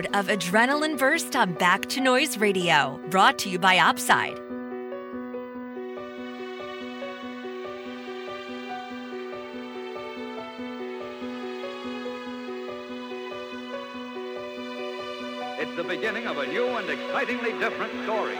episode of Adrenaline Burst on Back2Noize Radio, brought to you by Opsyde. It's the beginning of a new and excitingly different story.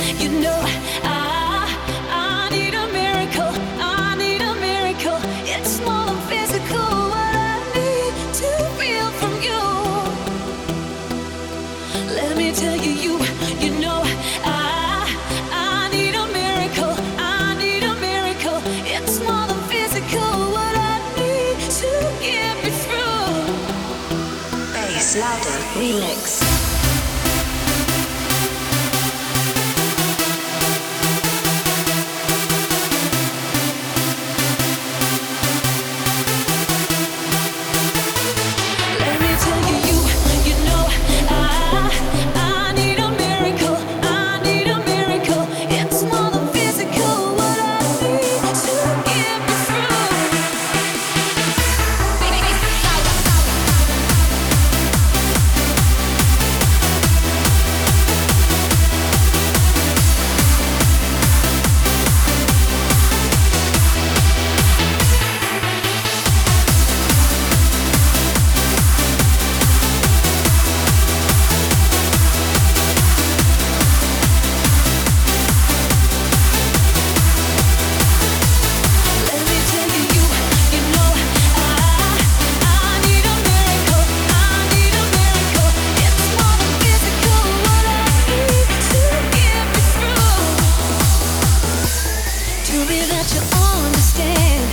worry that you understand.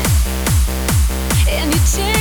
And you change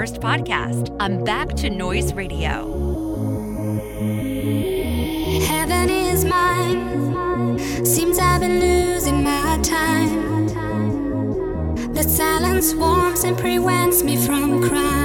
First podcast on Back2Noize Radio. Heaven is mine. Seems I've been losing my time. The silence warms and prevents me from crying.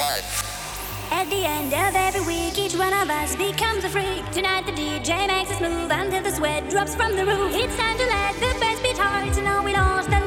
At the end of every week, each one of us becomes a freak. Tonight the DJ makes us move until the sweat drops from the roof. It's time to let the best be heard, and now we lost the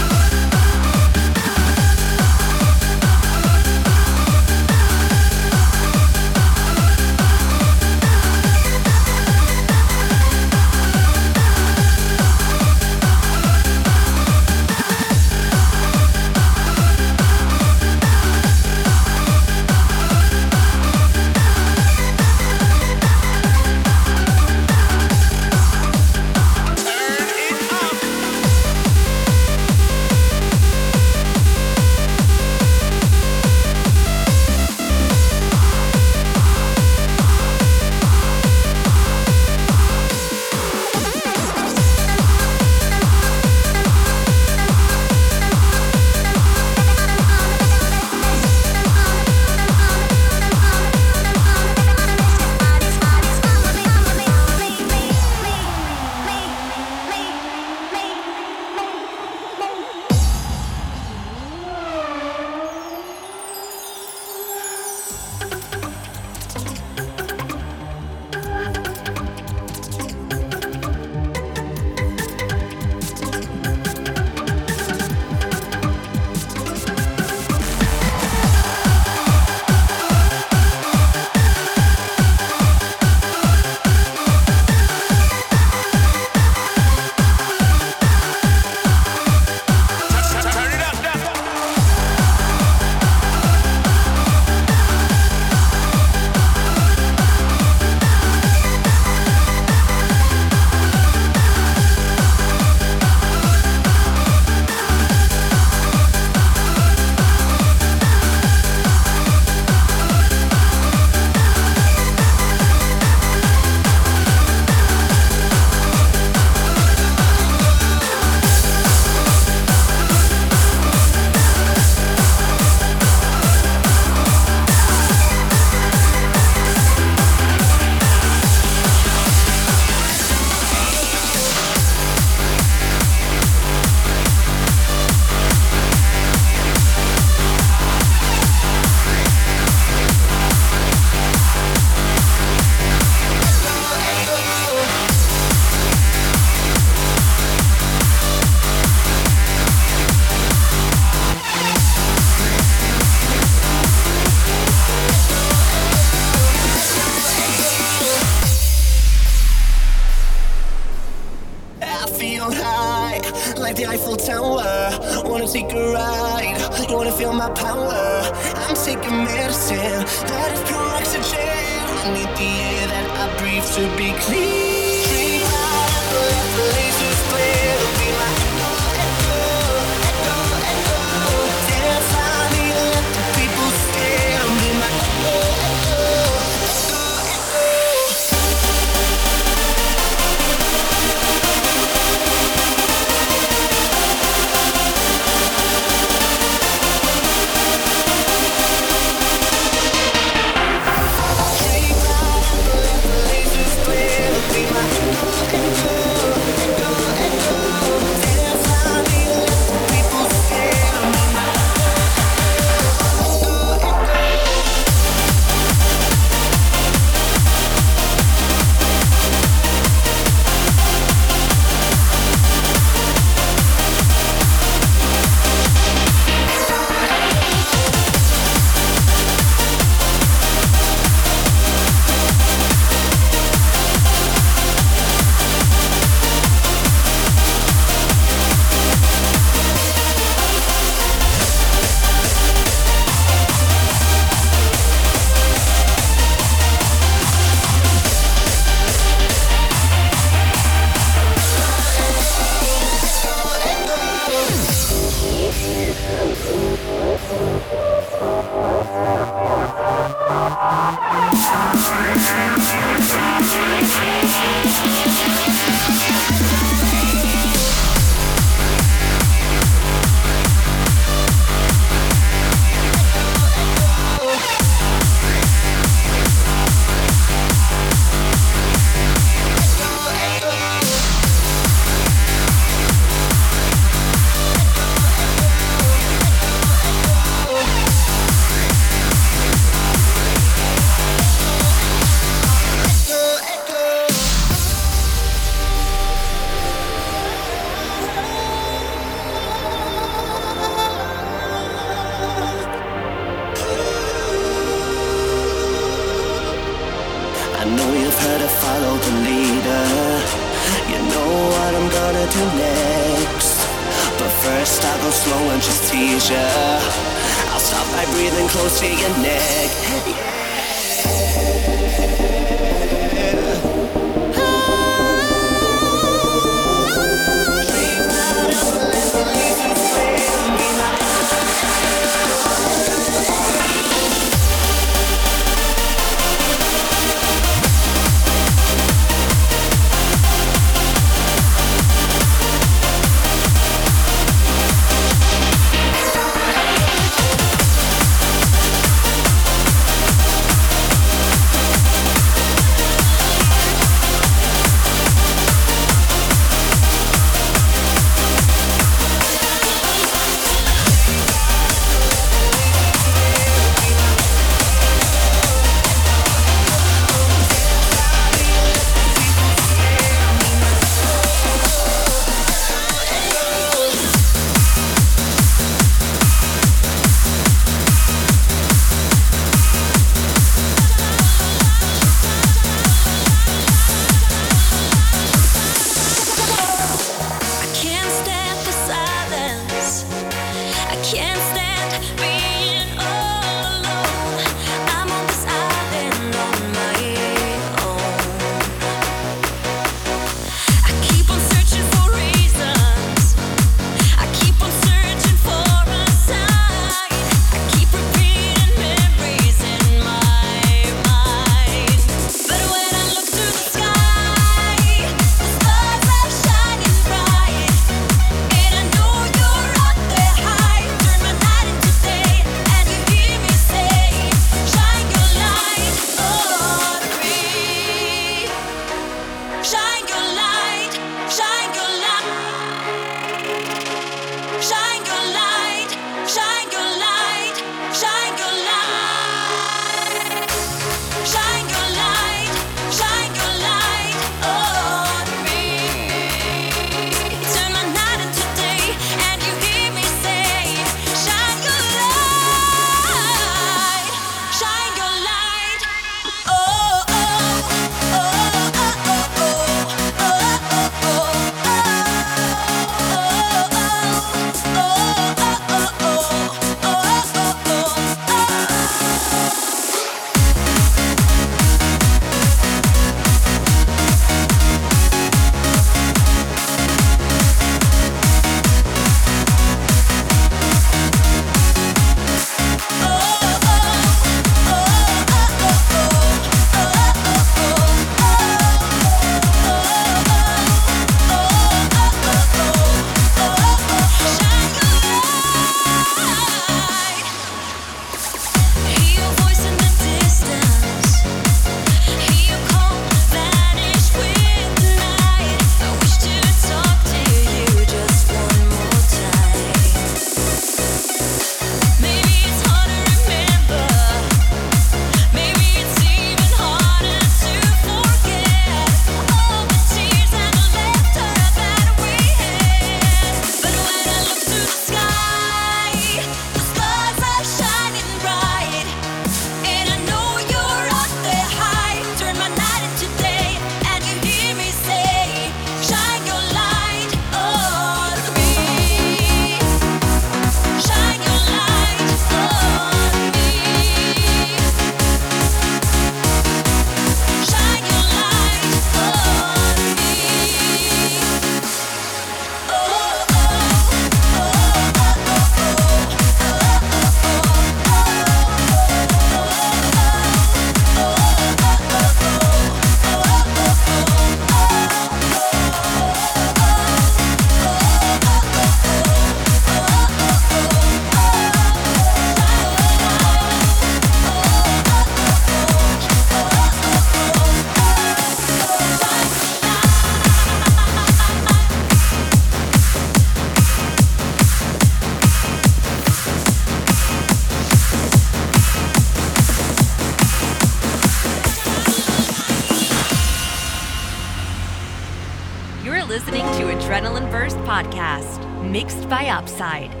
by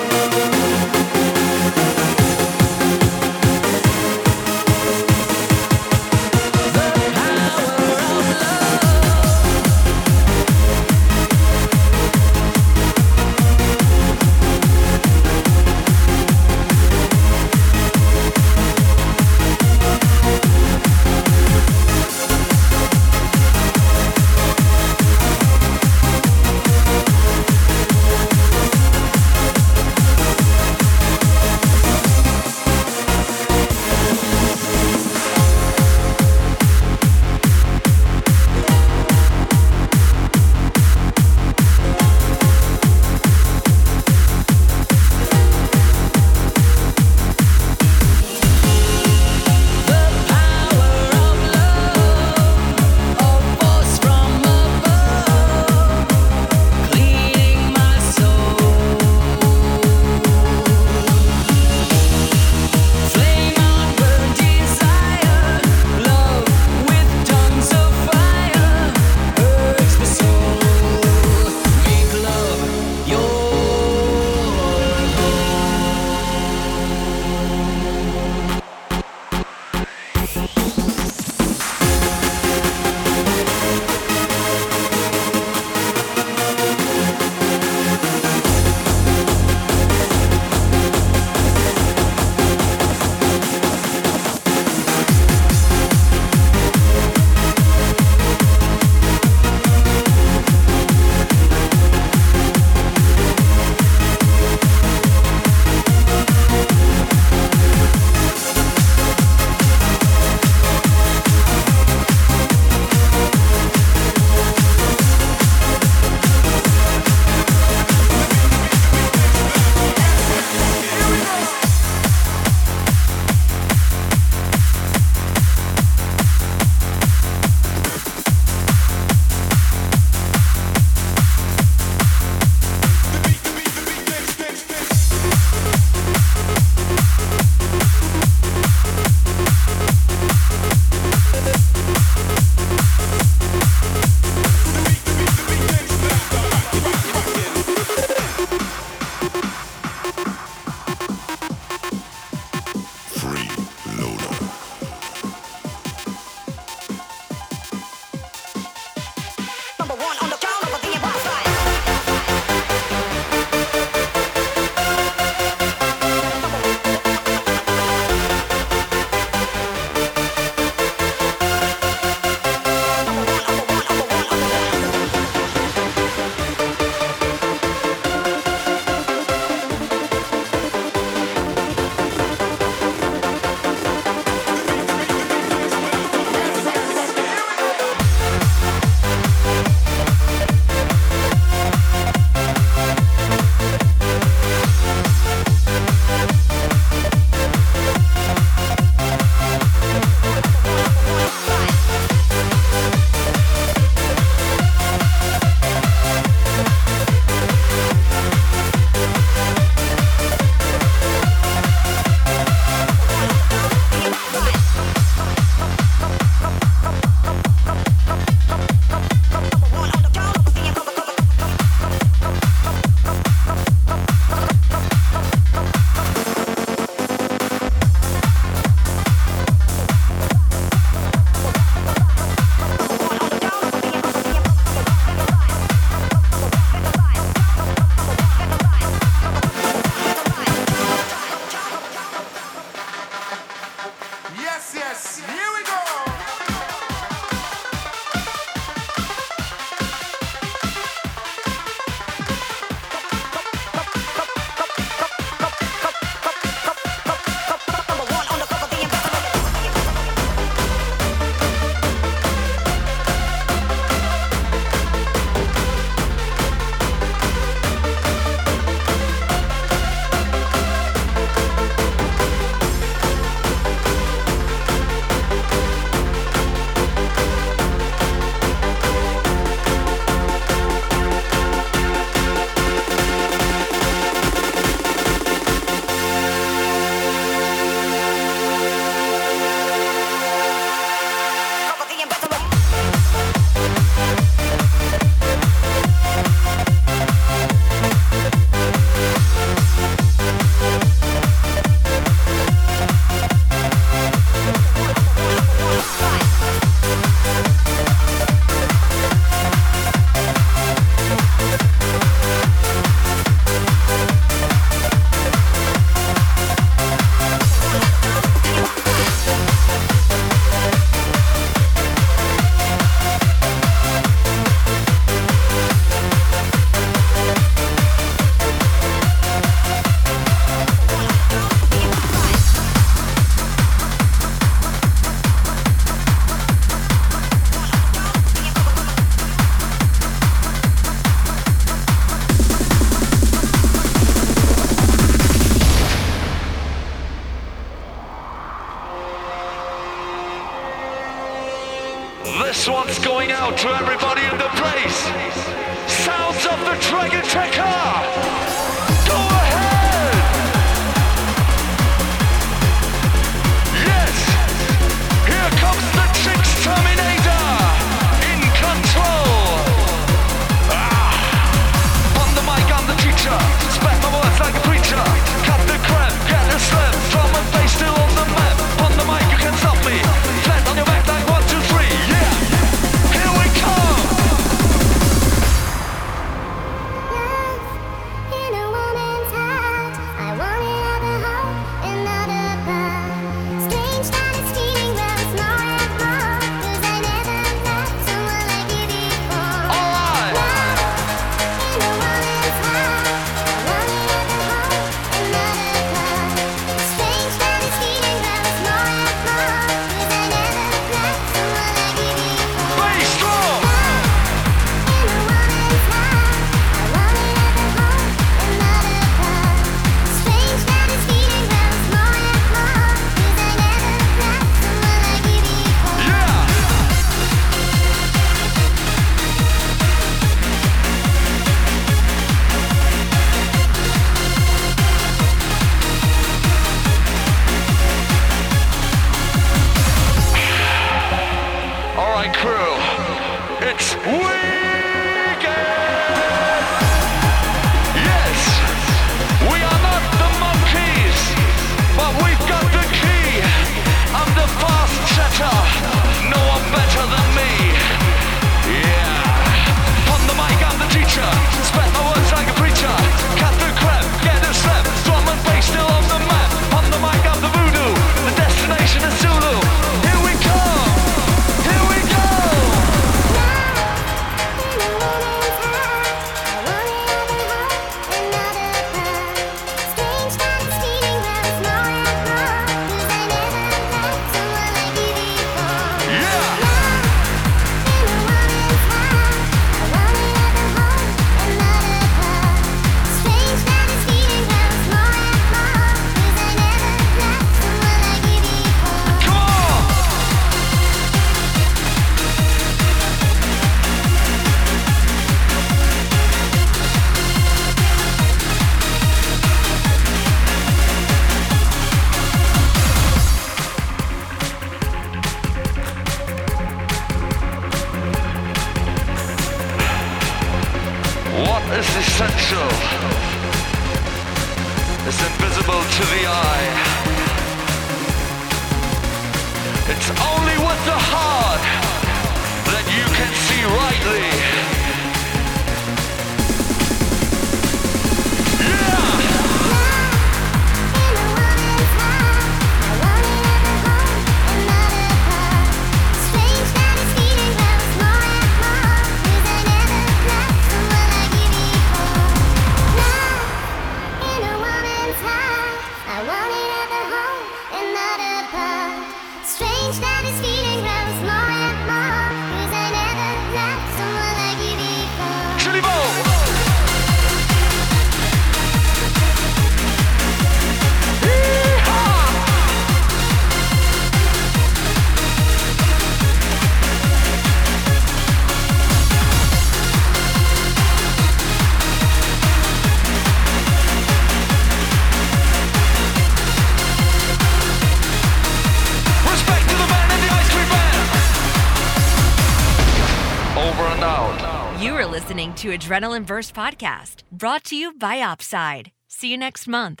Adrenaline Burst podcast, brought to you by Opsyde. See you next month.